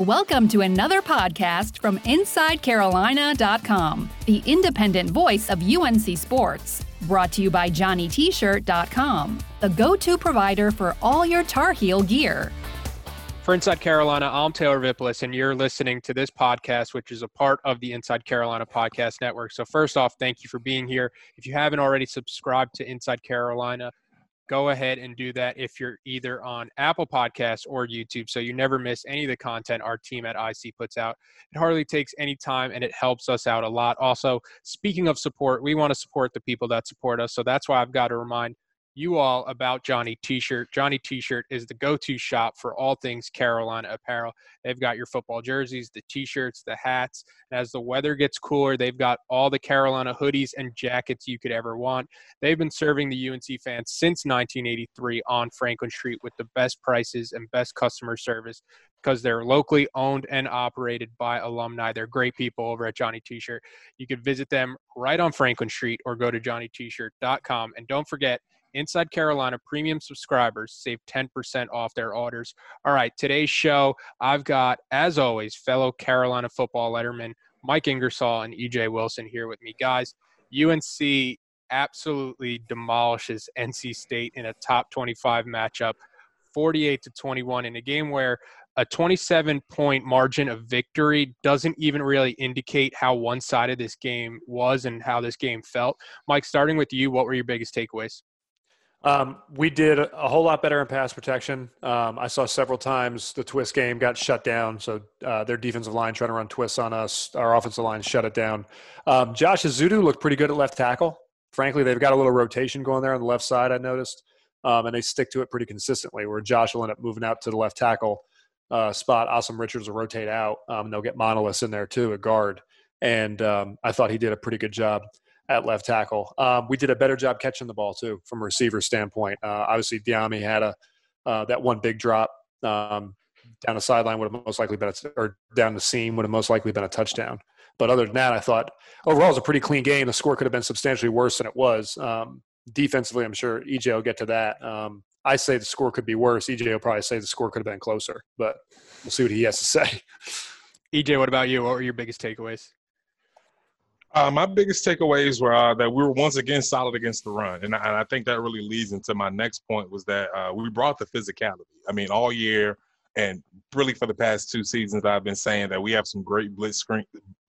Welcome to another podcast from InsideCarolina.com, the independent voice of UNC Sports. Brought to you by JohnnyT-shirt.com, the go-to provider for all your Tar Heel gear. For Inside Carolina, I'm Taylor Vippolis, and you're listening to this podcast, which is a part of the Inside Carolina Podcast Network. So, first off, thank you for being here. If you haven't already subscribed to Inside Carolina, go ahead and do that if you're either on Apple Podcasts or YouTube so you never miss any of the content our team at IC puts out. It hardly takes any time and it helps us out a lot. Also, speaking of support, we want to support the people that support us. So that's why I've got to remind you all about Johnny T-shirt. Johnny T-shirt is the go-to shop for all things Carolina apparel. They've got your football jerseys, the T-shirts, the hats. And as the weather gets cooler, they've got all the Carolina hoodies and jackets you could ever want. They've been serving the UNC fans since 1983 on Franklin Street with the best prices and best customer service because they're locally owned and operated by alumni. They're great people over at Johnny T-shirt. You can visit them right on Franklin Street or go to johnnytshirt.com. And don't forget – Inside Carolina premium subscribers save 10% off their orders. All right, today's show, I've got, as always, fellow Carolina football letterman Mike Ingersoll and EJ Wilson here with me. Guys, UNC absolutely demolishes NC State in a top 25 matchup, 48 to 21, in a game where a 27 point margin of victory doesn't even really indicate how one sided this game was and how this game felt. Mike, starting with you, what were your biggest takeaways? Um, we did a whole lot better in pass protection. Um, I saw several times the twist game got shut down. So uh, their defensive line trying to run twists on us. Our offensive line shut it down. Um, Josh Ezeudu looked pretty good at left tackle. Frankly, they've got a little rotation going there on the left side. I noticed, um, and they stick to it pretty consistently. Where Josh will end up moving out to the left tackle uh, spot. Asim Richards will rotate out. Um, they'll get Montilus in there too, a guard. And um, I thought he did a pretty good job at left tackle. Um, we did a better job catching the ball too, from a receiver standpoint. Uh, obviously, Dyami had a uh, that one big drop um, down the sideline would have most likely been a, or down the seam would have most likely been a touchdown. But other than that, I thought overall it was a pretty clean game. The score could have been substantially worse than it was. Um, defensively, I'm sure EJ will get to that. Um, I say the score could be worse. EJ will probably say the score could have been closer, but we'll see what he has to say. EJ, what about you? What were your biggest takeaways? Uh, my biggest takeaways were uh, that we were once again solid against the run, and I, and I think that really leads into my next point was that uh, we brought the physicality. I mean, all year and really for the past two seasons, I've been saying that we have some great blitz screen,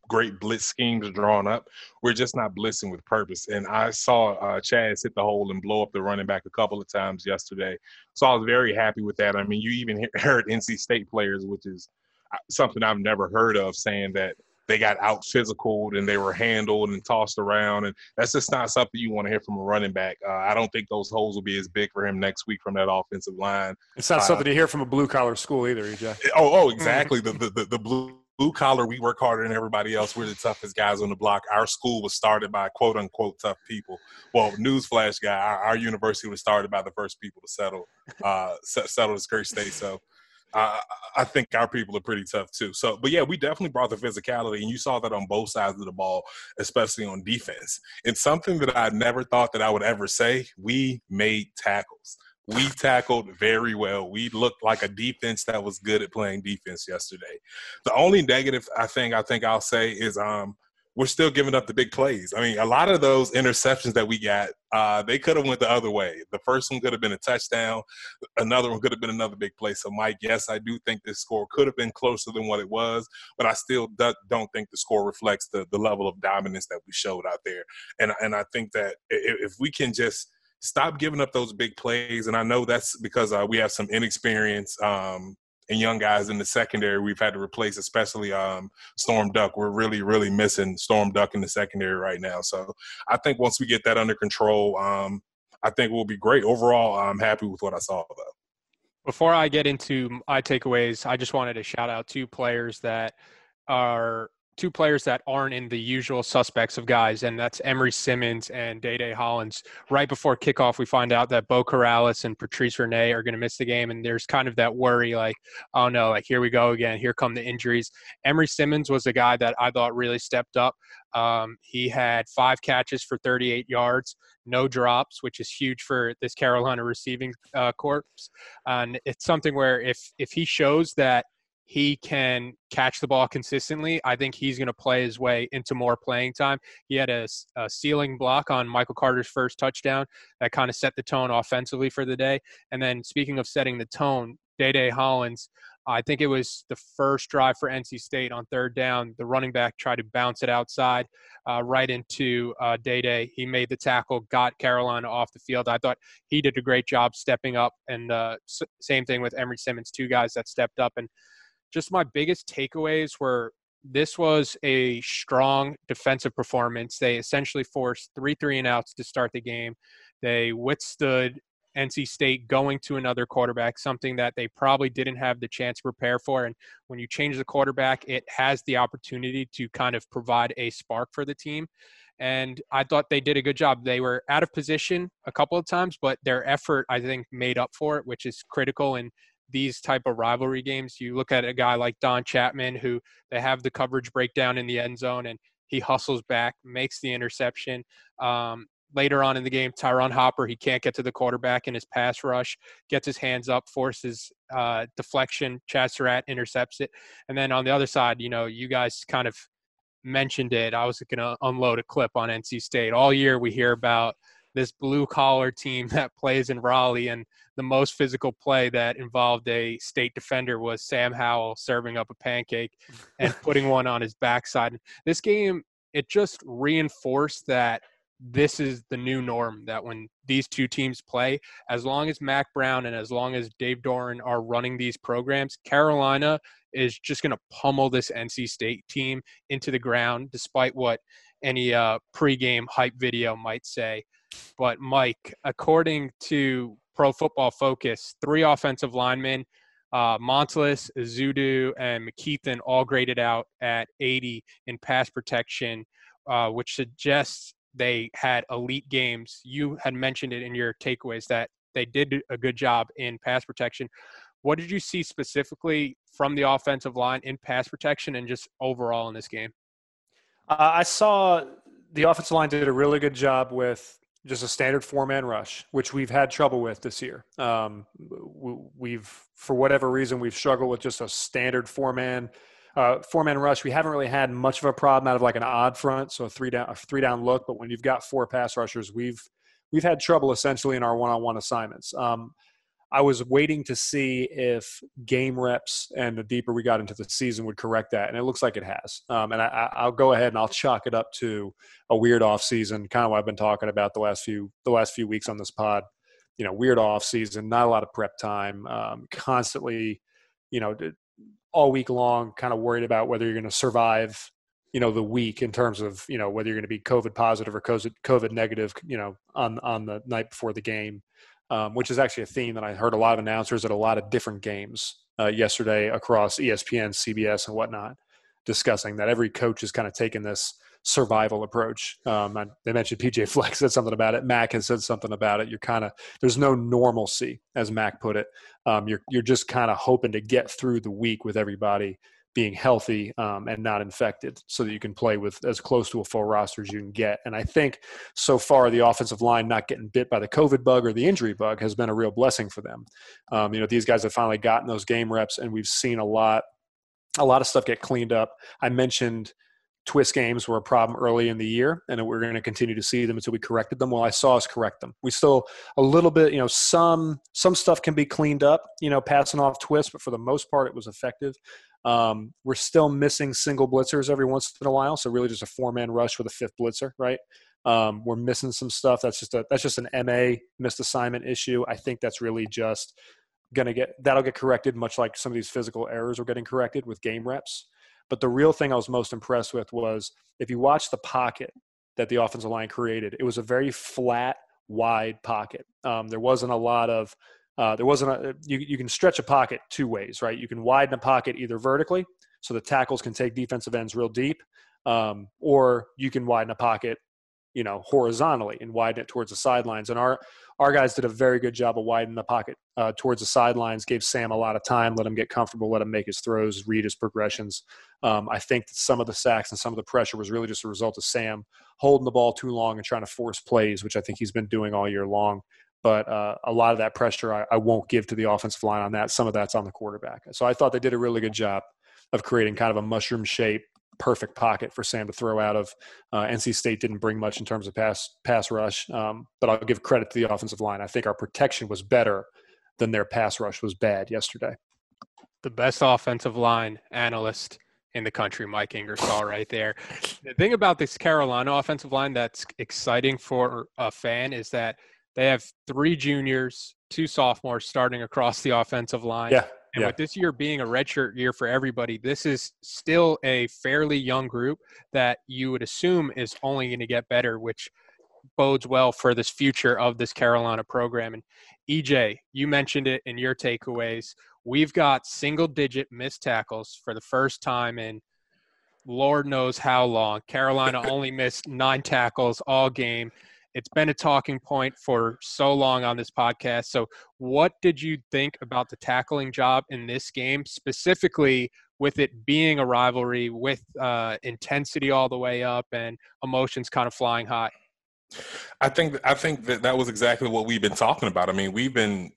great blitz schemes drawn up. We're just not blitzing with purpose. And I saw uh, Chazz hit the hole and blow up the running back a couple of times yesterday, so I was very happy with that. I mean, you even heard NC State players, which is uh, something I've never heard of, saying that they got out physical and they were handled and tossed around. And that's just not something you want to hear from a running back. Uh, I don't think those holes will be as big for him next week from that offensive line. It's not uh, something to hear from a blue collar school either, EJ. Oh, oh, exactly. the, the, the, the blue blue collar, we work harder than everybody else. We're the toughest guys on the block. Our school was started by quote unquote tough people. Well, newsflash guy, our, our university was started by the first people to settle uh, settle this Great State. So I, I think our people are pretty tough too. So, but yeah, we definitely brought the physicality, and you saw that on both sides of the ball, especially on defense. It's something that I never thought that I would ever say. We made tackles. We tackled very well. We looked like a defense that was good at playing defense yesterday. The only negative I think I think I'll say is um we're still giving up the big plays. I mean, a lot of those interceptions that we got, uh, they could have went the other way. The first one could have been a touchdown. Another one could have been another big play. So, Mike, yes, I do think this score could have been closer than what it was, but I still do, don't think the score reflects the, the level of dominance that we showed out there. And and I think that if, if we can just stop giving up those big plays, and I know that's because uh, we have some inexperience. Um, and young guys in the secondary we've had to replace, especially um, Storm Duck. We're really, really missing Storm Duck in the secondary right now. So I think once we get that under control, um, I think we'll be great. Overall, I'm happy with what I saw though. Before I get into my takeaways, I just wanted to shout out two players that are two players that aren't in the usual suspects of guys, and that's Emery Simmons and Day Day Hollins. Right before kickoff, we find out that Beau Corrales and Patrice Rene are going to miss the game, and there's kind of that worry, like, oh no, like here we go again, here come the injuries. Emery Simmons was a guy that I thought really stepped up. Um, he had five catches for 38 yards, no drops, which is huge for this Carolina receiving uh, corps. And it's something where if if he shows that he can catch the ball consistently, I think he's going to play his way into more playing time. He had a, a sealing block on Michael Carter's first touchdown that kind of set the tone offensively for the day. And then, speaking of setting the tone, Day Day Hollins, I think it was the first drive for NC State on third down. The running back tried to bounce it outside uh, right into uh, Day Day. He made the tackle, got Carolina off the field. I thought he did a great job stepping up. And uh, s- same thing with Emery Simmons, two guys that stepped up. And just my biggest takeaways were this was a strong defensive performance. They essentially forced three three and outs to start the game. They withstood NC State going to another quarterback, something that they probably didn't have the chance to prepare for. And when you change the quarterback, it has the opportunity to kind of provide a spark for the team. And I thought they did a good job. They were out of position a couple of times, but their effort, I think, made up for it, which is critical in these type of rivalry games. You look at a guy like Don Chapman, who they have the coverage breakdown in the end zone, and he hustles back, makes the interception. Um, later on in the game, Ty'Ron Hopper, he can't get to the quarterback in his pass rush, gets his hands up, forces uh, deflection. Surratt intercepts it. And then on the other side, you know, you guys kind of mentioned it. I was going to unload a clip on NC State. All year we hear about this blue collar team that plays in Raleigh, and the most physical play that involved a state defender was Sam Howell serving up a pancake and putting one on his backside. This game, it just reinforced that this is the new norm that when these two teams play, as long as Mack Brown and as long as Dave Doeren are running these programs, Carolina is just going to pummel this NC State team into the ground, despite what any uh, pregame hype video might say. But Mike, according to Pro Football Focus, three offensive linemen, uh, Ezeudu, and McKethan all graded out at 80 in pass protection, uh, which suggests they had elite games. You had mentioned it in your takeaways that they did a good job in pass protection. What did you see specifically from the offensive line in pass protection and just overall in this game? Uh, I saw the offensive line did a really good job with just a standard four man rush, which we've had trouble with this year. Um, we've, for whatever reason, we've struggled with just a standard four man. Uh, four man rush, we haven't really had much of a problem out of like an odd front, so a three down, a three down look. But when you've got four pass rushers, we've we've had trouble essentially in our one on one assignments. Um, I was waiting to see if game reps and the deeper we got into the season would correct that, and it looks like it has. Um, and I, will go ahead and I'll chalk it up to a weird off season, kind of what I've been talking about the last few the last few weeks on this pod. You know, weird off season, not a lot of prep time, um, constantly, you know, all week long, kind of worried about whether you're going to survive. You know, the week in terms of you know whether you're going to be COVID positive or COVID COVID negative. You know, on on the night before the game um, which is actually a theme that I heard a lot of announcers at a lot of different games uh, yesterday across ESPN, CBS, and whatnot, discussing that every coach is kind of taking this survival approach. Um, they mentioned PJ Fleck said something about it. Mack has said something about it. You're kind of there's no normalcy, as Mack put it. Um, you're you're just kind of hoping to get through the week with everybody being healthy um, and not infected so that you can play with as close to a full roster as you can get. And I think so far the offensive line not getting bit by the COVID bug or the injury bug has been a real blessing for them. Um, you know, these guys have finally gotten those game reps and we've seen a lot, a lot of stuff get cleaned up. I mentioned twist games were a problem early in the year and we're going to continue to see them until we corrected them well i saw us correct them we still a little bit you know some some stuff can be cleaned up you know passing off twists but for the most part it was effective um, we're still missing single blitzers every once in a while, so really just a four man rush with a fifth blitzer, right? Um, we're missing some stuff. That's just a that's just an MA missed assignment issue. I think that's really just gonna get that'll get corrected, much like some of these physical errors are getting corrected with game reps. But the real thing I was most impressed with was if you watch the pocket that the offensive line created, it was a very flat, wide pocket. Um, there wasn't a lot of uh, there wasn't a you, you can stretch a pocket two ways, right? You can widen a pocket either vertically, so the tackles can take defensive ends real deep, um, or you can widen a pocket, you know, horizontally and widen it towards the sidelines. And our our guys did a very good job of widening the pocket uh, towards the sidelines. Gave Sam a lot of time, let him get comfortable, let him make his throws, read his progressions. Um, I think that some of the sacks and some of the pressure was really just a result of Sam holding the ball too long and trying to force plays, which I think he's been doing all year long. But uh, a lot of that pressure I, I, won't give to the offensive line on that. Some of that's on the quarterback. So I thought they did a really good job of creating kind of a mushroom shape, perfect pocket for Sam to throw out of. Uh, NC State didn't bring much in terms of pass pass rush, um, but I'll give credit to the offensive line. I think our protection was better than their pass rush was bad yesterday. The best offensive line analyst in the country, Mike Ingersoll, right there. The thing about this Carolina offensive line that's exciting for a fan is that they have three juniors, two sophomores starting across the offensive line. Yeah. And yeah. with this year being a redshirt year for everybody, this is still a fairly young group that you would assume is only going to get better, which bodes well for this future of this Carolina program. And EJ, you mentioned it in your takeaways. We've got single digit missed tackles for the first time in Lord knows how long. Carolina only missed nine tackles all game. It's been a talking point for so long on this podcast. So, what did you think about the tackling job in this game, specifically with it being a rivalry with uh, intensity all the way up and emotions kind of flying high? I think I think that that was exactly what we've been talking about. I mean, we've been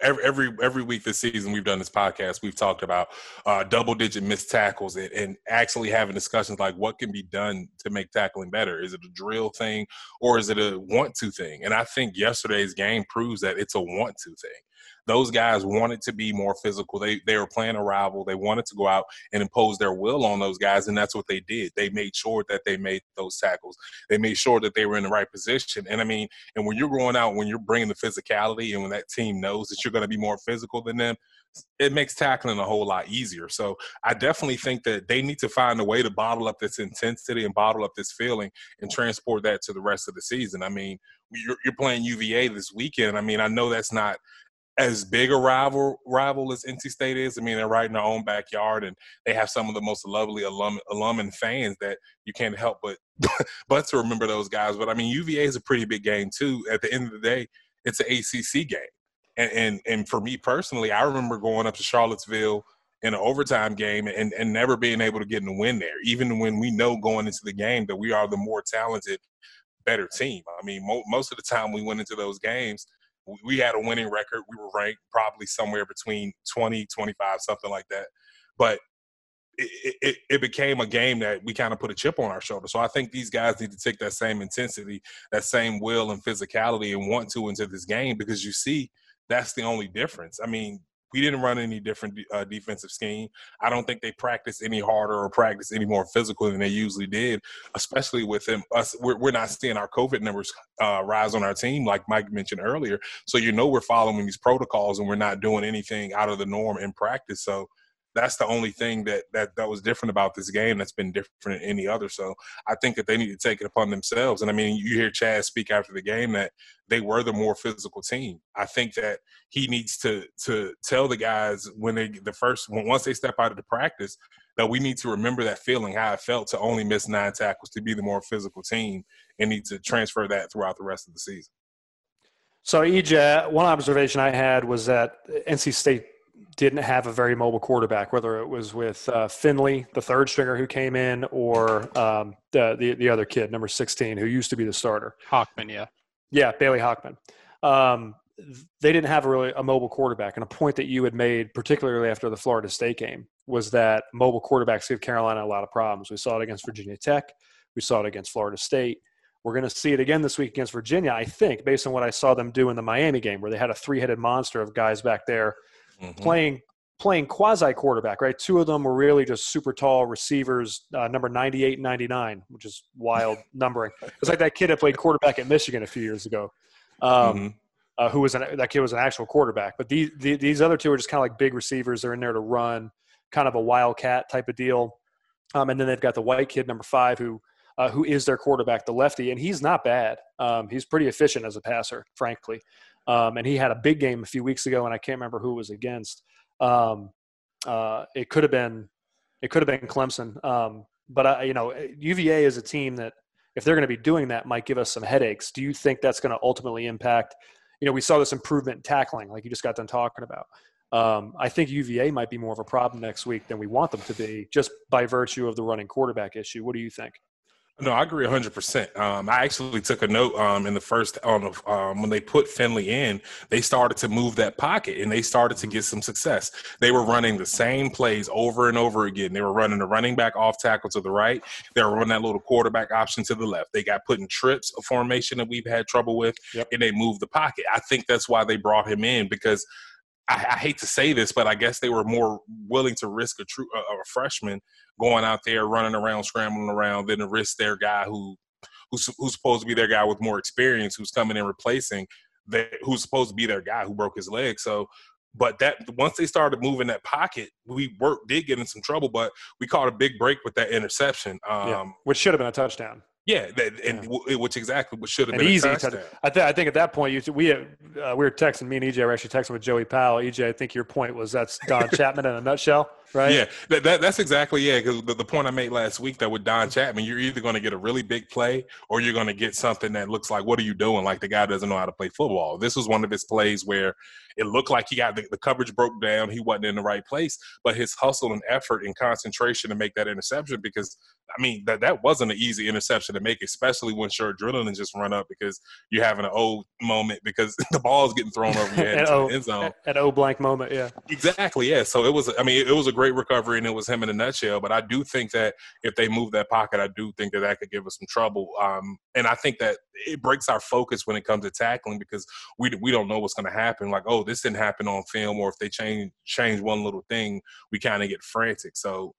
every every every week this season we've done this podcast we've talked about uh, double digit missed tackles and, and, actually having discussions like what can be done to make tackling better. Is it a drill thing or is it a want to thing? And i think yesterday's game proves that it's a want to thing those guys wanted to be more physical. They they were playing a rival. They wanted to go out and impose their will on those guys, and that's what they did. They made sure that they made those tackles. They made sure that they were in the right position. And I mean, and when you're going out, when you're bringing the physicality, and when that team knows that you're going to be more physical than them, it makes tackling a whole lot easier. So I definitely think that they need to find a way to bottle up this intensity and bottle up this feeling and transport that to the rest of the season. I mean, you're, you're playing UVA this weekend. I mean, I know that's not as big a rival rival as NC State is. I mean, they're right in their own backyard, and they have some of the most lovely alum alum and fans that you can't help but but to remember those guys. But I mean, UVA is a pretty big game too. At the end of the day, it's an ACC game, and and, and for me personally, I remember going up to Charlottesville in an overtime game and, and never being able to get in the win there, even when we know going into the game that we are the more talented, better team. I mean, mo- most of the time we went into those games – we had a winning record. We were ranked probably somewhere between 20, 25, something like that. But it, it, it, became a game that we kind of put a chip on our shoulder. So I think these guys need to take that same intensity, that same will and physicality and want to into this game because you see that's the only difference. I mean, we didn't run any different uh, defensive scheme. I don't think they practiced any harder or practiced any more physical than they usually did, especially with them. Us, we're, we're not seeing our COVID numbers uh, rise on our team, like Mike mentioned earlier. So you know we're following these protocols and we're not doing anything out of the norm in practice. So that's the only thing that that that was different about this game that's been different than any other. So I think that they need to take it upon themselves. And I mean, you hear Chad speak after the game that they were the more physical team. I think that he needs to to tell the guys when they the first once they step out of the practice that we need to remember that feeling how it felt to only miss nine tackles to be the more physical team and need to transfer that throughout the rest of the season. So, EJ, one observation I had was that NC State didn't have a very mobile quarterback, whether it was with uh, Finley, the third stringer who came in, or um, the, the, the other kid, number sixteen, who used to be the starter. Hockman, yeah, yeah, Bailey Hockman. Um, they didn't have a really a mobile quarterback, and a point that you had made, particularly after the Florida State game, was that mobile quarterbacks give Carolina a lot of problems. We saw it against Virginia Tech, we saw it against Florida State. We're going to see it again this week against Virginia, I think, based on what I saw them do in the Miami game, where they had a three-headed monster of guys back there mm-hmm. playing playing quasi quarterback, right? Two of them were really just super tall receivers, uh, number 98 and 99, which is wild numbering. It's like that kid that played quarterback at Michigan a few years ago, um, mm-hmm. uh, who was an, that kid was an actual quarterback. But these, the, these other two are just kind of like big receivers. They're in there to run, kind of a wildcat type of deal. Um, and then they've got the white kid, number five, who uh, who is their quarterback, the lefty, and he's not bad. Um, he's pretty efficient as a passer, frankly. Um, and he had a big game a few weeks ago, and I can't remember who was against. Um, uh, it could have been, it could have been Clemson. Um, but I, you know, UVA is a team that, if they're going to be doing that, might give us some headaches. Do you think that's going to ultimately impact? You know, we saw this improvement in tackling, like you just got done talking about. Um, I think UVA might be more of a problem next week than we want them to be, just by virtue of the running quarterback issue. What do you think? No, I agree 100%. Um, I actually took a note um, in the first on um, when they put Finley in, they started to move that pocket and they started to get some success. They were running the same plays over and over again. They were running the running back off tackle to the right. They were running that little quarterback option to the left. They got put in trips, a formation that we've had trouble with, yep. and they moved the pocket. I think that's why they brought him in because I, I, hate to say this, but I guess they were more willing to risk a true a, a freshman going out there running around, scrambling around, than to risk their guy who who's, who's supposed to be their guy with more experience, who's coming in replacing that who's supposed to be their guy who broke his leg. So, but that once they started moving that pocket, we work did get in some trouble, but we caught a big break with that interception, um, yeah, which should have been a touchdown. Yeah, that, and yeah. which exactly what should have been easy. Touchdown. I, th- I think at that point, you we uh, we were texting. Me and EJ were actually texting with Joey Powell. EJ, I think your point was that's Don Chapman in a nutshell right? Yeah, that, that that's exactly yeah. Because the, the point I made last week that with Don Chapman, you're either going to get a really big play or you're going to get something that looks like, what are you doing? Like the guy doesn't know how to play football. This was one of his plays where it looked like he got the, the coverage broke down. He wasn't in the right place, but his hustle and effort and concentration to make that interception because I mean that that wasn't an easy interception to make, especially when your adrenaline just run up because you're having an old moment because the ball is getting thrown over your head into o, the end zone. An O blank moment, yeah. Exactly, yeah. So it was. I mean, it was a great recovery, and it was him in a nutshell. But I do think that if they move that pocket, I do think that that could give us some trouble. Um, and I think that it breaks our focus when it comes to tackling because we we don't know what's going to happen. Like, oh, this didn't happen on film, or if they change change one little thing, we kind of get frantic. So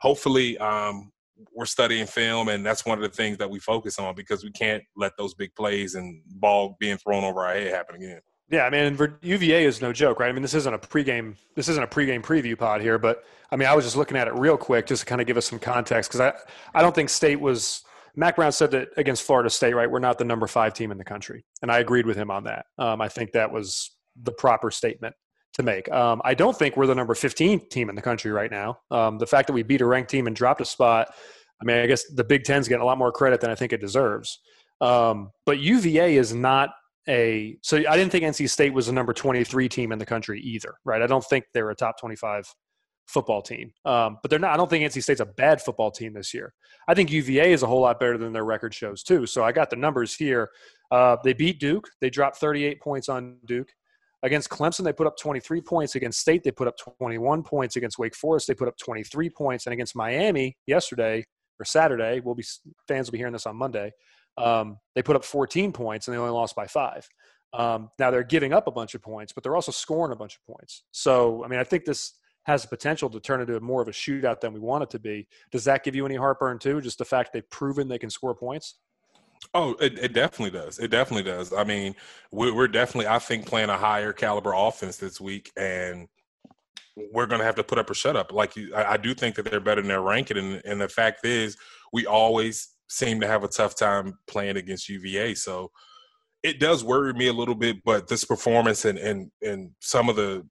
hopefully, um, we're studying film, and that's one of the things that we focus on because we can't let those big plays and ball being thrown over our head happen again. Yeah, I mean, UVA is no joke, right? I mean, this isn't a pregame. This isn't a pregame preview pod here, but I mean, I was just looking at it real quick just to kind of give us some context because I, I don't think State was. Mack Brown said that against Florida State, right? We're not the number five team in the country, and I agreed with him on that. Um, I think that was the proper statement to make. Um, I don't think we're the number 15 team in the country right now. Um, the fact that we beat a ranked team and dropped a spot, I mean, I guess the Big Ten's getting a lot more credit than I think it deserves. Um, but UVA is not a so I didn't think NC State was a number 23 team in the country either, right? I don't think they're a top 25 football team. Um, but they're not. I don't think NC State's a bad football team this year. I think UVA is a whole lot better than their record shows too. So I got the numbers here. Uh, they beat Duke. They dropped 38 points on Duke. Against Clemson, they put up 23 points. Against State, they put up 21 points. Against Wake Forest, they put up 23 points. And against Miami yesterday or Saturday, we'll be fans will be hearing this on Monday. Um, they put up 14 points and they only lost by five. Um, now they're giving up a bunch of points, but they're also scoring a bunch of points. So, I mean, I think this has the potential to turn into more of a shootout than we want it to be. Does that give you any heartburn too? Just the fact they've proven they can score points? Oh, it, it definitely does. It definitely does. I mean, we're, definitely, I think, playing a higher caliber offense this week, and we're going to have to put up or shut up. Like you, I, I do think that they're better than their ranking, and, and the fact is, we always seem to have a tough time playing against UVA. So it does worry me a little bit, but this performance and and and some of the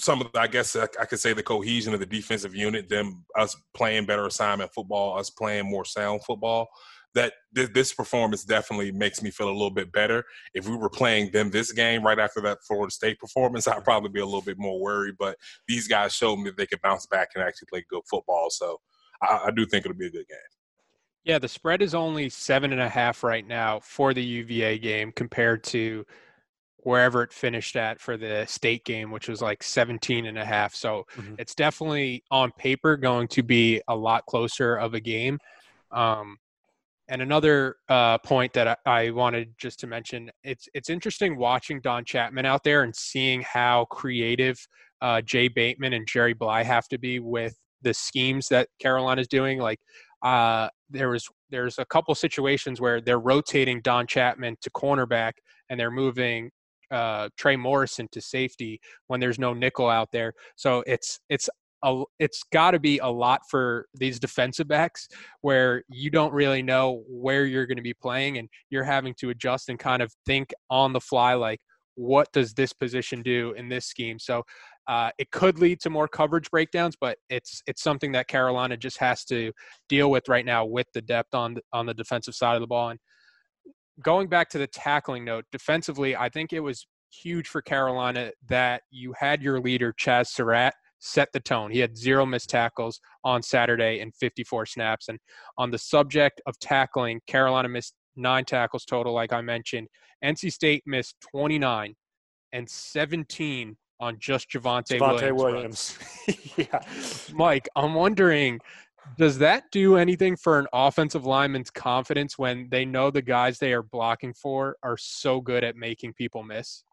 some of the, I guess I, I could say the cohesion of the defensive unit, them us playing better assignment football, us playing more sound football. That th- this performance definitely makes me feel a little bit better. If we were playing them this game right after that Florida State performance, I'd probably be a little bit more worried. But these guys showed me that they could bounce back and actually play good football. So I, I do think it'll be a good game. Yeah, the spread is only seven and a half right now for the UVA game compared to wherever it finished at for the state game, which was like 17 and a half. So mm-hmm. it's definitely on paper going to be a lot closer of a game. Um, and another uh, point that I, I, wanted just to mention, it's it's interesting watching Don Chapman out there and seeing how creative uh, Jay Bateman and Jerry Bly have to be with the schemes that Carolina's doing. Like uh, there was there's a couple situations where they're rotating Don Chapman to cornerback and they're moving uh, Trey Morrison to safety when there's no nickel out there. So it's it's a, it's got to be a lot for these defensive backs where you don't really know where you're going to be playing and you're having to adjust and kind of think on the fly like what does this position do in this scheme so uh, it could lead to more coverage breakdowns, but it's it's something that Carolina just has to deal with right now with the depth on on the defensive side of the ball. And going back to the tackling note, defensively, I think it was huge for Carolina that you had your leader Chazz Surratt set the tone. He had zero missed tackles on Saturday and 54 snaps. And on the subject of tackling, Carolina missed nine tackles total, like I mentioned. NC State missed 29 and 17 on just Javonte, Javonte Williams. Williams. yeah. Mike, I'm wondering, does that do anything for an offensive lineman's confidence when they know the guys they are blocking for are so good at making people miss?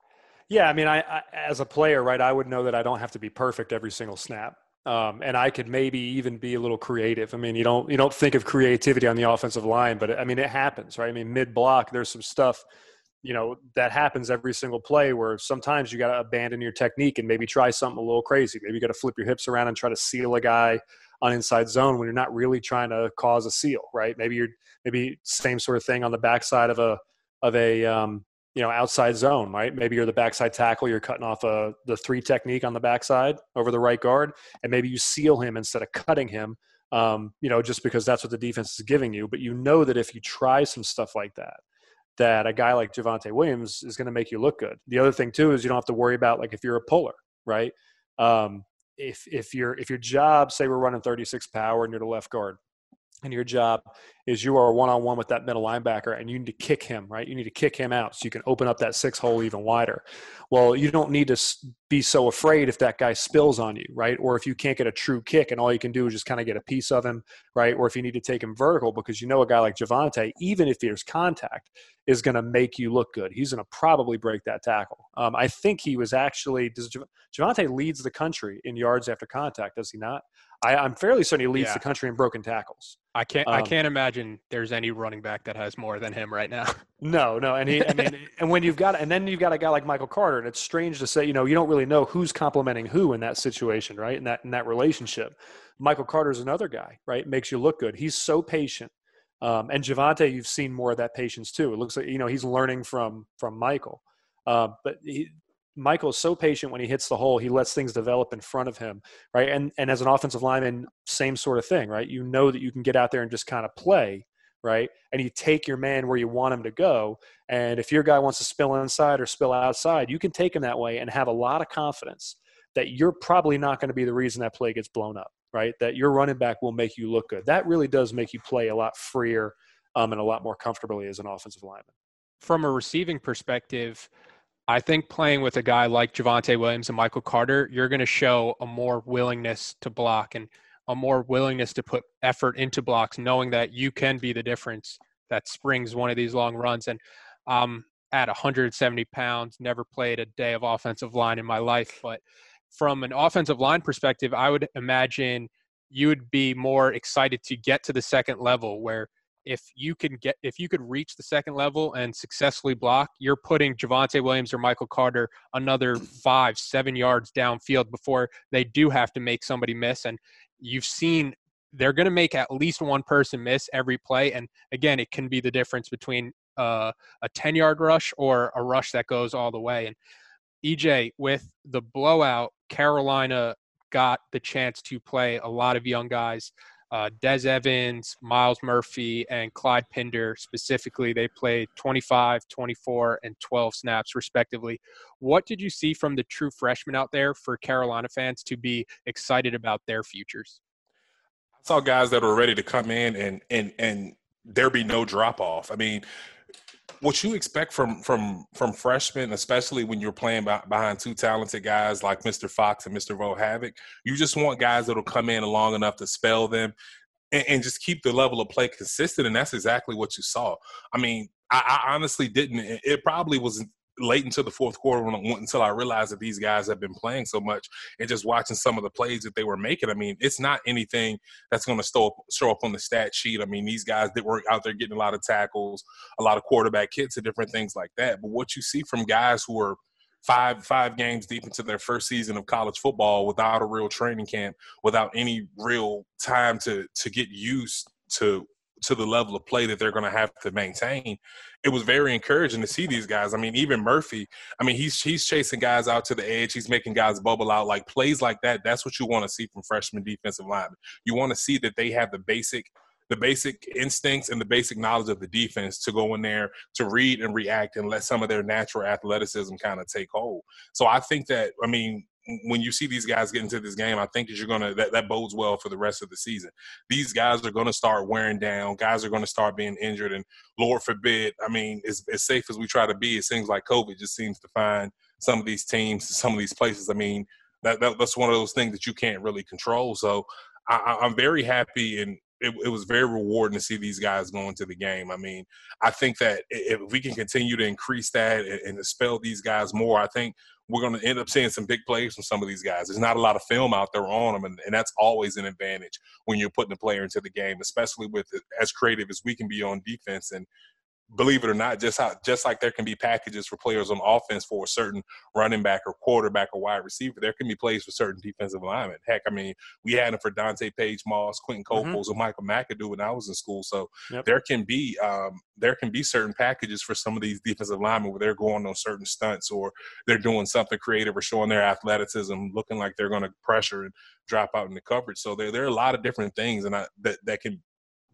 Yeah, I mean, I, I, as a player, right, I would know that I don't have to be perfect every single snap, um, and I could maybe even be a little creative. I mean, you don't you don't think of creativity on the offensive line, but I mean, it happens, right? I mean, mid block, there's some stuff, you know, that happens every single play where sometimes you got to abandon your technique and maybe try something a little crazy. Maybe you got to flip your hips around and try to seal a guy on inside zone when you're not really trying to cause a seal, right? Maybe you're maybe same sort of thing on the backside of a of a um, you know outside zone right? Maybe you're the backside tackle you're cutting off a the three technique on the backside over the right guard and maybe you seal him instead of cutting him um, you know just because that's what the defense is giving you. But you know that if you try some stuff like that that a guy like Javonte Williams is going to make you look good. The other thing too is you don't have to worry about like if you're a puller right? Um, if if your if your job say we're running 36 power and you're the left guard and your job is you are one on one with that middle linebacker and you need to kick him, right? You need to kick him out so you can open up that six hole even wider. Well, you don't need to be so afraid if that guy spills on you, right? Or if you can't get a true kick and all you can do is just kind of get a piece of him, right? Or if you need to take him vertical because you know a guy like Javonte, even if there's contact, is going to make you look good. He's going to probably break that tackle. Um, I think he was actually, does Javonte leads the country in yards after contact, does he not? I, am fairly certain he leads yeah. the country in broken tackles. I can't. Um, I can't imagine there's any running back that has more than him right now. No, no, and he. I mean, and when you've got, and then you've got a guy like Michael Carter, and it's strange to say, you know, you don't really know who's complimenting who in that situation, right? In that in that relationship, Michael Carter's another guy, right? Makes you look good. He's so patient. Um, and Javonte, you've seen more of that patience too. It looks like you know he's learning from from Michael. Uh, but he, Michael is so patient when he hits the hole. He lets things develop in front of him, right? And and as an offensive lineman, same sort of thing, right? You know that you can get out there and just kind of play, right? And you take your man where you want him to go. And if your guy wants to spill inside or spill outside, you can take him that way and have a lot of confidence that you're probably not going to be the reason that play gets blown up, right? That your running back will make you look good. That really does make you play a lot freer um, and a lot more comfortably as an offensive lineman. From a receiving perspective, I think playing with a guy like Javonte Williams and Michael Carter, you're going to show a more willingness to block and a more willingness to put effort into blocks, knowing that you can be the difference that springs one of these long runs. And um, at 170 pounds, never played a day of offensive line in my life. But from an offensive line perspective, I would imagine you would be more excited to get to the second level where – if you can get if you could reach the second level and successfully block, you're putting Javonte Williams or Michael Carter another five, seven yards downfield before they do have to make somebody miss. And you've seen they're going to make at least one person miss every play. And again, it can be the difference between uh, a 10 yard rush or a rush that goes all the way. And EJ, with the blowout, Carolina got the chance to play a lot of young guys uh, Des Evans, Myles Murphy, and Clyde Pinder specifically. They played 25, 24, and 12 snaps, respectively. What did you see from the true freshmen out there for Carolina fans to be excited about their futures? I saw guys that were ready to come in and and and there be no drop off. I mean, what you expect from from from freshmen, especially when you're playing behind two talented guys like Mr. Fox and Mr. Vohasek, you just want guys that'll come in long enough to spell them and, and, just keep the level of play consistent. And that's exactly what you saw. I mean, I, I honestly didn't. It probably was late into the fourth quarter when, until I realized that these guys have been playing so much and just watching some of the plays that they were making. I mean, it's not anything that's going to show up on the stat sheet. I mean, these guys that were out there getting a lot of tackles, a lot of quarterback hits, and different things like that. But what you see from guys who are five five games deep into their first season of college football without a real training camp, without any real time to to get used to to the level of play that they're going to have to maintain. It was very encouraging to see these guys. I mean, even Murphy. I mean, he's he's chasing guys out to the edge. He's making guys bubble out. Like plays like that. That's what you want to see from freshman defensive linemen. You want to see that they have the basic the basic instincts and the basic knowledge of the defense to go in there to read and react and let some of their natural athleticism kind of take hold. So I think that I mean when you see these guys get into this game, I think that you're gonna that, that bodes well for the rest of the season. These guys are gonna start wearing down. Guys are gonna start being injured, and Lord forbid, I mean, as, as safe as we try to be, it seems like COVID just seems to find some of these teams, some of these places. I mean, that, that that's one of those things that you can't really control. So I, I'm very happy and it, it, was very rewarding to see these guys go into the game. I mean, I think that if we can continue to increase that and, and dispel these guys more, I think we're going to end up seeing some big plays from some of these guys. There's not a lot of film out there on them, and, and that's always an advantage when you're putting a player into the game, especially with as creative as we can be on defense. And believe it or not, just how just like there can be packages for players on offense for a certain running back or quarterback or wide receiver, there can be plays for certain defensive linemen. Heck, I mean, we had them for Donte Paige Moss, Quinton Coples, mm-hmm. and Michael McAdoo when I was in school. So yep. there can be um, there can be certain packages for some of these defensive linemen where they're going on certain stunts or they're doing something creative or showing their athleticism, looking like they're going to pressure and drop out in the coverage. So there there are a lot of different things and I, that that can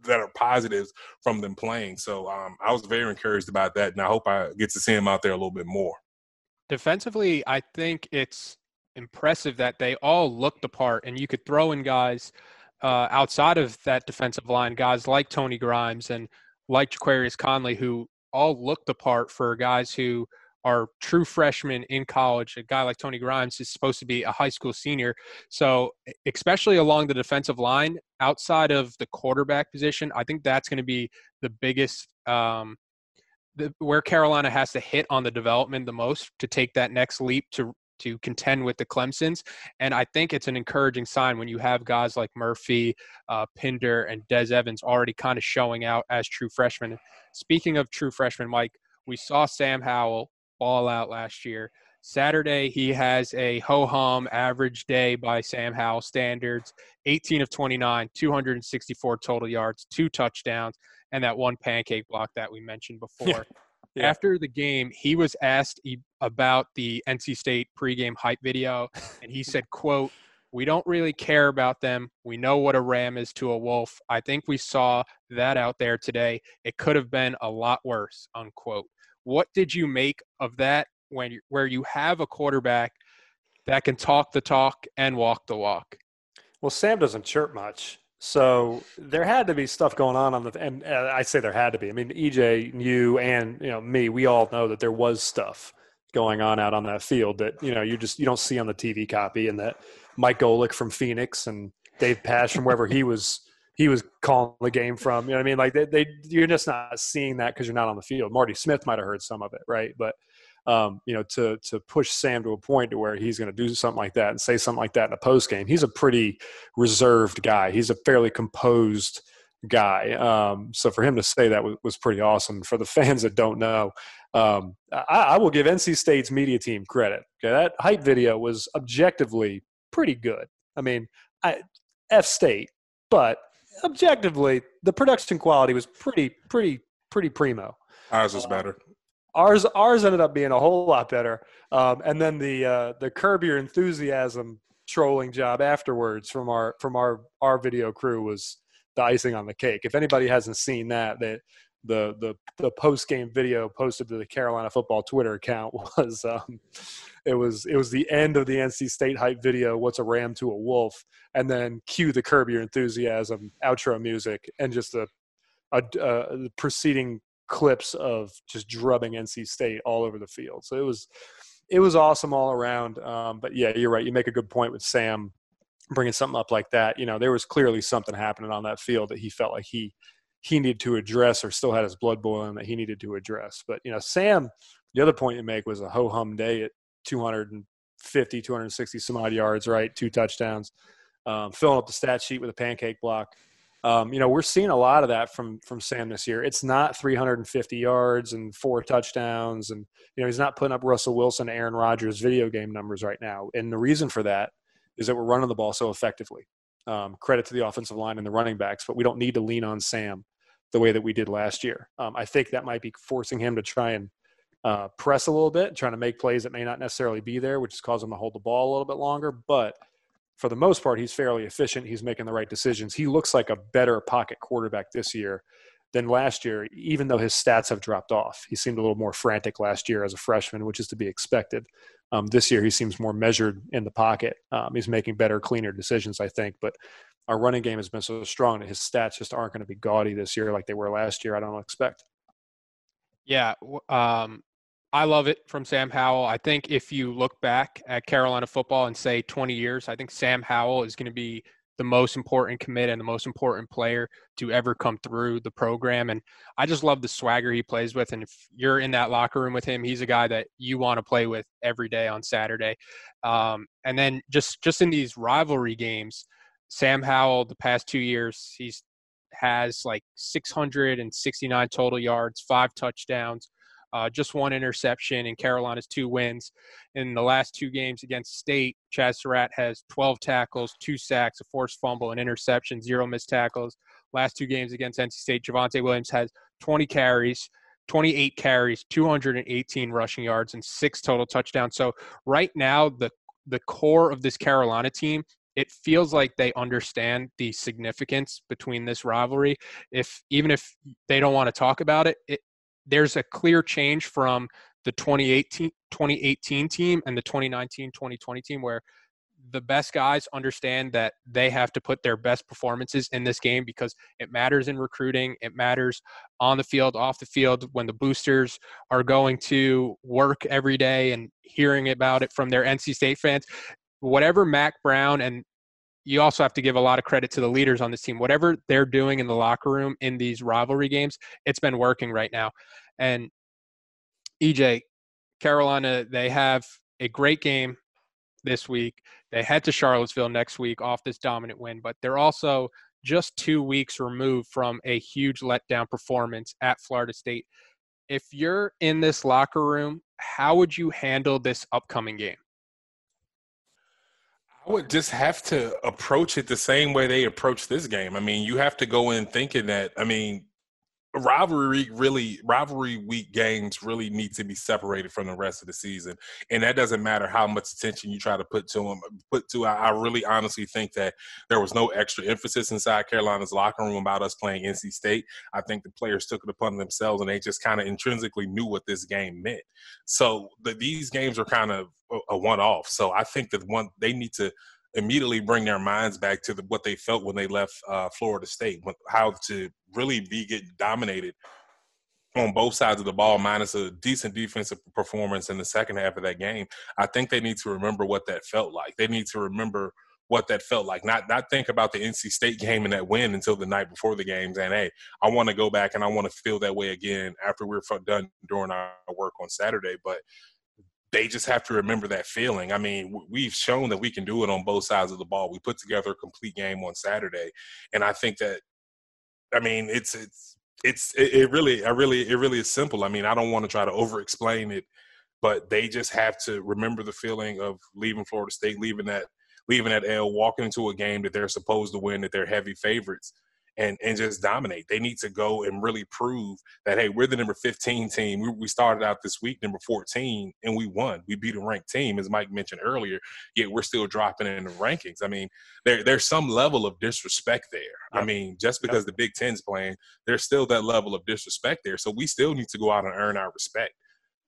that are positives from them playing. So um, I was very encouraged about that, and I hope I get to see him out there a little bit more. Defensively, I think it's impressive that they all looked the part, and you could throw in guys uh, outside of that defensive line, guys like Tony Grimes and like Jaquarius Conley, who all looked the part for guys who – are true freshmen in college. A guy like Tony Grimes is supposed to be a high school senior. So, especially along the defensive line, outside of the quarterback position, I think that's going to be the biggest. Um, the, where Carolina has to hit on the development the most to take that next leap to to contend with the Clemsons. And I think it's an encouraging sign when you have guys like Murphy, uh, Pinder, and Des Evans already kind of showing out as true freshmen. Speaking of true freshmen, Mike, we saw Sam Howell ball out last year. Saturday, he has a ho hum average day by Sam Howell standards 18 of 29, 264 total yards, two touchdowns, and that one pancake block that we mentioned before. Yeah. After the game, he was asked about the NC State pregame hype video, and he said, quote, we don't really care about them. We know what a ram is to a wolf. I think we saw that out there today. It could have been a lot worse, unquote. What did you make of that when you, where you have a quarterback that can talk the talk and walk the walk? Well, Sam doesn't chirp much. So there had to be stuff going on on the, and uh, I say there had to be. I mean, EJ, you, and you know me, we all know that there was stuff going on out on that field that you know you just you don't see on the TV copy, and that Mike Golic from Phoenix and Dave Pasch from wherever he was he was calling the game from. You know what I mean? Like they, they you're just not seeing that because you're not on the field. Marty Smith might have heard some of it, right? But um, you know, to to push Sam to a point to where he's going to do something like that and say something like that in a post game. He's a pretty reserved guy. He's a fairly composed guy. Um, so for him to say that was, was, pretty awesome. For the fans that don't know, um, I, I, will give NC State's media team credit. Okay, that hype video was objectively pretty good. I mean, I, F State, but objectively, the production quality was pretty, pretty, pretty primo. Ours was better. ours, ours ended up being a whole lot better. Um, and then the uh, the curb your enthusiasm trolling job afterwards from our from our our video crew was the icing on the cake. If anybody hasn't seen that, that the the the post game video posted to the Carolina football Twitter account was um, it was it was the end of the NC State hype video. What's a ram to a wolf? And then cue the curb your enthusiasm outro music and just a, a, a preceding clips of just drubbing NC State all over the field. So it was it was awesome all around. Um, but yeah, you're right. You make a good point with Sam bringing something up like that. You know, there was clearly something happening on that field that he felt like he he needed to address or still had his blood boiling that he needed to address. But, you know, Sam, the other point you make was a ho hum day at 250, 260 some odd yards, right? Two touchdowns, um, filling up the stat sheet with a pancake block. Um, you know, we're seeing a lot of that from from Sam this year. It's not 350 yards and four touchdowns, and you know he's not putting up Russell Wilson, Aaron Rodgers video game numbers right now. And the reason for that is that we're running the ball so effectively. Um, credit to the offensive line and the running backs, but we don't need to lean on Sam the way that we did last year. Um, I think that might be forcing him to try and uh, press a little bit, trying to make plays that may not necessarily be there, which is causing him to hold the ball a little bit longer. But for the most part, he's fairly efficient. He's making the right decisions. He looks like a better pocket quarterback this year than last year, even though his stats have dropped off. He seemed a little more frantic last year as a freshman, which is to be expected. Um, this year, he seems more measured in the pocket. Um, he's making better, cleaner decisions, I think. But our running game has been so strong that his stats just aren't going to be gaudy this year like they were last year. I don't expect. Yeah, um, I love it from Sam Howell. I think if you look back at Carolina football and say 20 years, I think Sam Howell is going to be the most important commit and the most important player to ever come through the program. And I just love the swagger he plays with. And if you're in that locker room with him, he's a guy that you want to play with every day on Saturday. Um, and then just just in these rivalry games, Sam Howell, the past two years, he's has like 669 total yards, five touchdowns, uh, just one interception and Carolina's two wins. In the last two games against State, Chazz Surratt has 12 tackles, two sacks, a forced fumble, an interception, zero missed tackles. Last two games against NC State, Javonte Williams has 20 carries, 28 carries, 218 rushing yards, and six total touchdowns. So right now, the the core of this Carolina team it feels like they understand the significance between this rivalry. If even if they don't want to talk about it, it there's a clear change from the 2018 2018 team and the 2019 2020 team where the best guys understand that they have to put their best performances in this game because it matters in recruiting. It matters on the field, off the field, when the boosters are going to work every day and hearing about it from their NC State fans. Whatever Mack Brown and you also have to give a lot of credit to the leaders on this team. Whatever they're doing in the locker room in these rivalry games, it's been working right now. And EJ, Carolina, they have a great game this week. They head to Charlottesville next week off this dominant win, but they're also just two weeks removed from a huge letdown performance at Florida State. If you're in this locker room, how would you handle this upcoming game? I would just have to approach it the same way they approach this game. I mean, you have to go in thinking that, I mean, rivalry really rivalry week games really need to be separated from the rest of the season and that doesn't matter how much attention you try to put to them put to I, I really honestly think that there was no extra emphasis inside carolina's locker room about us playing nc state. I think the players took it upon themselves and they just kind of intrinsically knew what this game meant. So the, these games are kind of a, a one-off. So i think that one they need to immediately bring their minds back to the, what they felt when they left uh, Florida State, how to really be get dominated on both sides of the ball, minus a decent defensive performance in the second half of that game. I think they need to remember what that felt like. They need to remember what that felt like. Not not think about the NC State game and that win until the night before the games. And hey, I want to go back and I want to feel that way again after we're done during our work on Saturday. But they just have to remember that feeling. I mean, we've shown that we can do it on both sides of the ball. We put together a complete game on Saturday, and I think that, I mean, it's it's it's it, really, I really, it really is simple. I mean, I don't want to try to over-explain it, but they just have to remember the feeling of leaving Florida State, leaving that leaving that L, walking into a game that they're supposed to win, that they're heavy favorites, and and just dominate. They need to go and really prove that hey, we're the number 15 team. We, we started out this week number 14 and we won. We beat a ranked team, as Mike mentioned earlier. Yet we're still dropping in the rankings. I mean, there there's some level of disrespect there. Yep. I mean, just because yep. the Big Ten's playing, there's still that level of disrespect there. So we still need to go out and earn our respect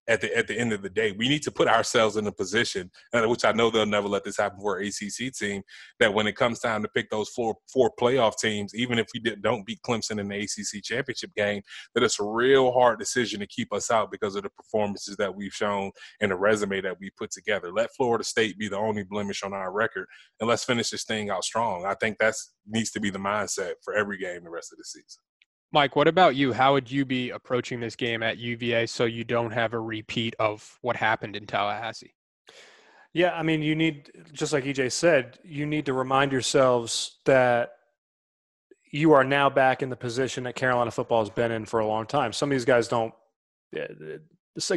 at the at the end of the day. We need to put ourselves in a position, which I know they'll never let this happen for an ACC team, that when it comes time to pick those four four playoff teams, even if we don't beat Clemson in the ACC championship game, that it's a real hard decision to keep us out because of the performances that we've shown and the resume that we put together. Let Florida State be the only blemish on our record, and let's finish this thing out strong. I think that's needs to be the mindset for every game the rest of the season. Mike, what about you? How would you be approaching this game at UVA so you don't have a repeat of what happened in Tallahassee? Yeah, I mean, you need, just like EJ said, you need to remind yourselves that you are now back in the position that Carolina football has been in for a long time. Some of these guys don't,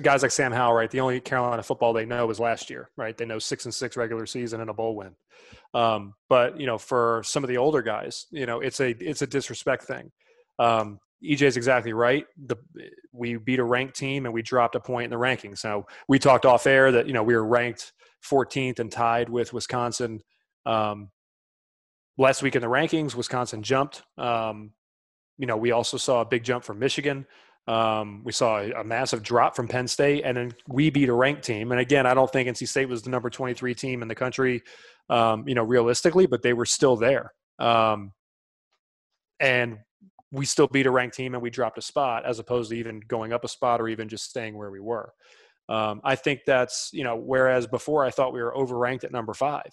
guys like Sam Howell, right? The only Carolina football they know is last year, right? They know six and six regular season and a bowl win. Um, but you know, for some of the older guys, you know, it's a it's a disrespect thing. Um, EJ is exactly right. The, we beat a ranked team and we dropped a point in the rankings. So we talked off air that you know we were ranked 14th and tied with Wisconsin. Um, last week in the rankings, Wisconsin jumped. Um, you know, we also saw a big jump from Michigan. Um, we saw a, a, massive drop from Penn State, and then we beat a ranked team. And again, I don't think NC State was the number 23 team in the country, um, you know, realistically, but they were still there. Um, and we still beat a ranked team and we dropped a spot as opposed to even going up a spot or even just staying where we were. Um, I think that's, you know, whereas before I thought we were overranked at number five.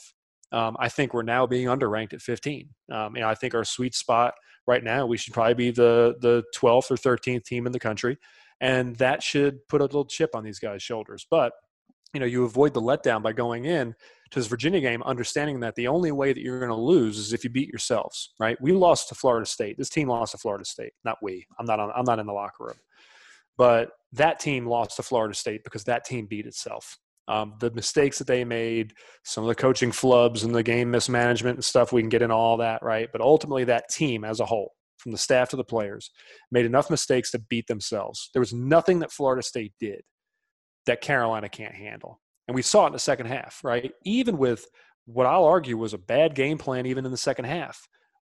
Um, I think we're now being underranked at 15. Um, you know, I think our sweet spot right now, we should probably be the the 12th or 13th team in the country, and that should put a little chip on these guys' shoulders. But you know, you avoid the letdown by going in to this Virginia game, understanding that the only way that you're going to lose is if you beat yourselves. Right? We lost to Florida State. This team lost to Florida State. Not we. I'm not on. I'm not in the locker room. But that team lost to Florida State because that team beat itself. Um, the mistakes that they made, some of the coaching flubs and the game mismanagement and stuff, we can get into all that, right? But ultimately, that team as a whole, from the staff to the players, made enough mistakes to beat themselves. There was nothing that Florida State did that Carolina can't handle. And we saw it in the second half, right? Even with what I'll argue was a bad game plan, even in the second half,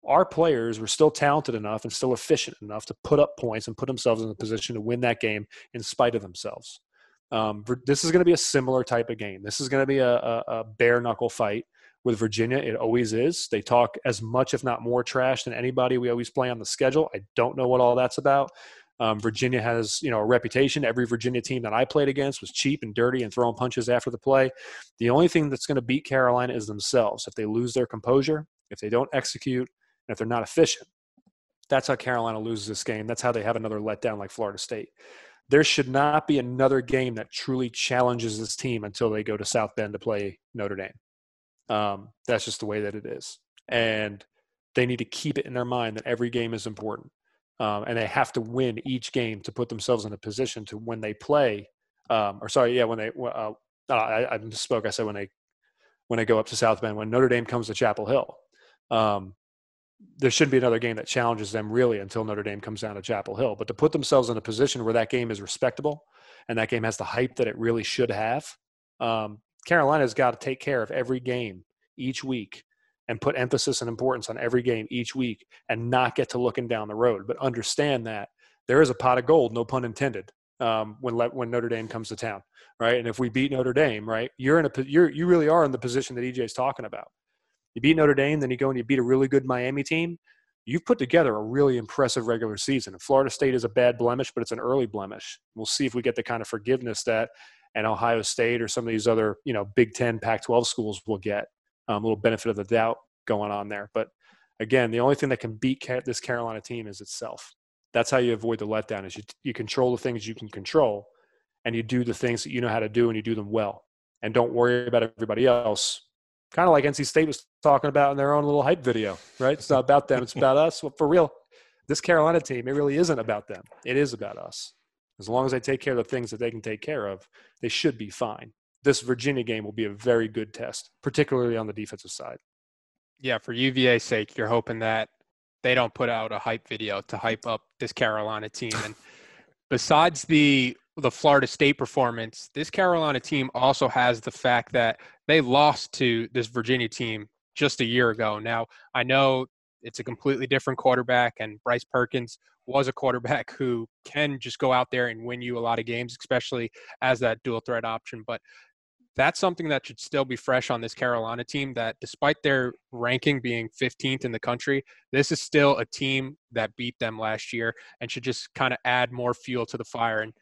our players were still talented enough and still efficient enough to put up points and put themselves in a position to win that game in spite of themselves. Um, this is going to be a similar type of game. This is going to be a, a, a, bare knuckle fight with Virginia. It always is. They talk as much, if not more, trash than anybody we always play on the schedule. I don't know what all that's about. Um, Virginia has, you know, a reputation. Every Virginia team that I played against was cheap and dirty and throwing punches after the play. The only thing that's going to beat Carolina is themselves. If they lose their composure, if they don't execute, and if they're not efficient, that's how Carolina loses this game. That's how they have another letdown like Florida State there should not be another game that truly challenges this team until they go to South Bend to play Notre Dame. Um, that's just the way that it is. And they need to keep it in their mind that every game is important. Um, and they have to win each game to put themselves in a position to when they play, um, or sorry, yeah, when they, uh, I, I misspoke. I said when they, when they go up to South Bend, when Notre Dame comes to Chapel Hill, um, there shouldn't be another game that challenges them really until Notre Dame comes down to Chapel Hill. But to put themselves in a position where that game is respectable and that game has the hype that it really should have, um, Carolina's got to take care of every game each week and put emphasis and importance on every game each week and not get to looking down the road. But understand that there is a pot of gold, no pun intended, um, when when Notre Dame comes to town, right? And if we beat Notre Dame, right, you're in a you're you really are in the position that EJ is talking about you beat Notre Dame, then you go and you beat a really good Miami team. You've put together a really impressive regular season. And Florida State is a bad blemish, but it's an early blemish. We'll see if we get the kind of forgiveness that and Ohio State or some of these other, you know, Big Ten, Pac-12 schools will get. Um, a little benefit of the doubt going on there. But again, the only thing that can beat this Carolina team is itself. That's how you avoid the letdown. Is you you control the things you can control, and you do the things that you know how to do, and you do them well, and don't worry about everybody else kind of like NC State was talking about in their own little hype video, right? It's not about them, it's about us. Well, for real, this Carolina team, it really isn't about them. It is about us. As long as they take care of the things that they can take care of, they should be fine. This Virginia game will be a very good test, particularly on the defensive side. Yeah, for UVA's sake, you're hoping that they don't put out a hype video to hype up this Carolina team. And besides the the Florida State performance, this Carolina team also has the fact that they lost to this Virginia team just a year ago. Now, I know it's a completely different quarterback, and Bryce Perkins was a quarterback who can just go out there and win you a lot of games, especially as that dual threat option. But that's something that should still be fresh on this Carolina team that despite their ranking being 15th in the country, this is still a team that beat them last year and should just kind of add more fuel to the fire. And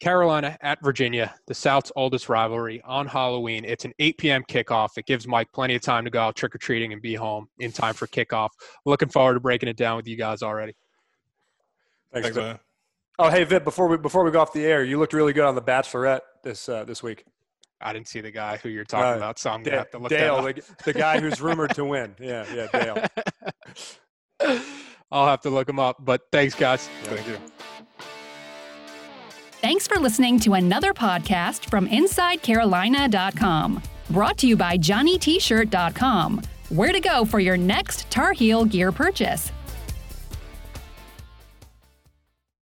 Carolina at Virginia, the South's oldest rivalry on Halloween. It's an 8 p.m. kickoff. It gives Mike plenty of time to go out trick or treating and be home in time for kickoff. Looking forward to breaking it down with you guys already. Thanks, Thanks man. Oh, hey Vip, before we before we go off the air, you looked really good on the Bachelorette this uh, this week. I didn't see the guy who you're talking uh, about, so I'm gonna have to look Dale, the, the guy who's rumored to win. Yeah, yeah, Dale. I'll have to look him up. But thanks, guys. Yeah. Thank you. Thanks for listening to another podcast from InsideCarolina.com. Brought to you by JohnnyT-shirt.com. Where to go for your next Tar Heel gear purchase.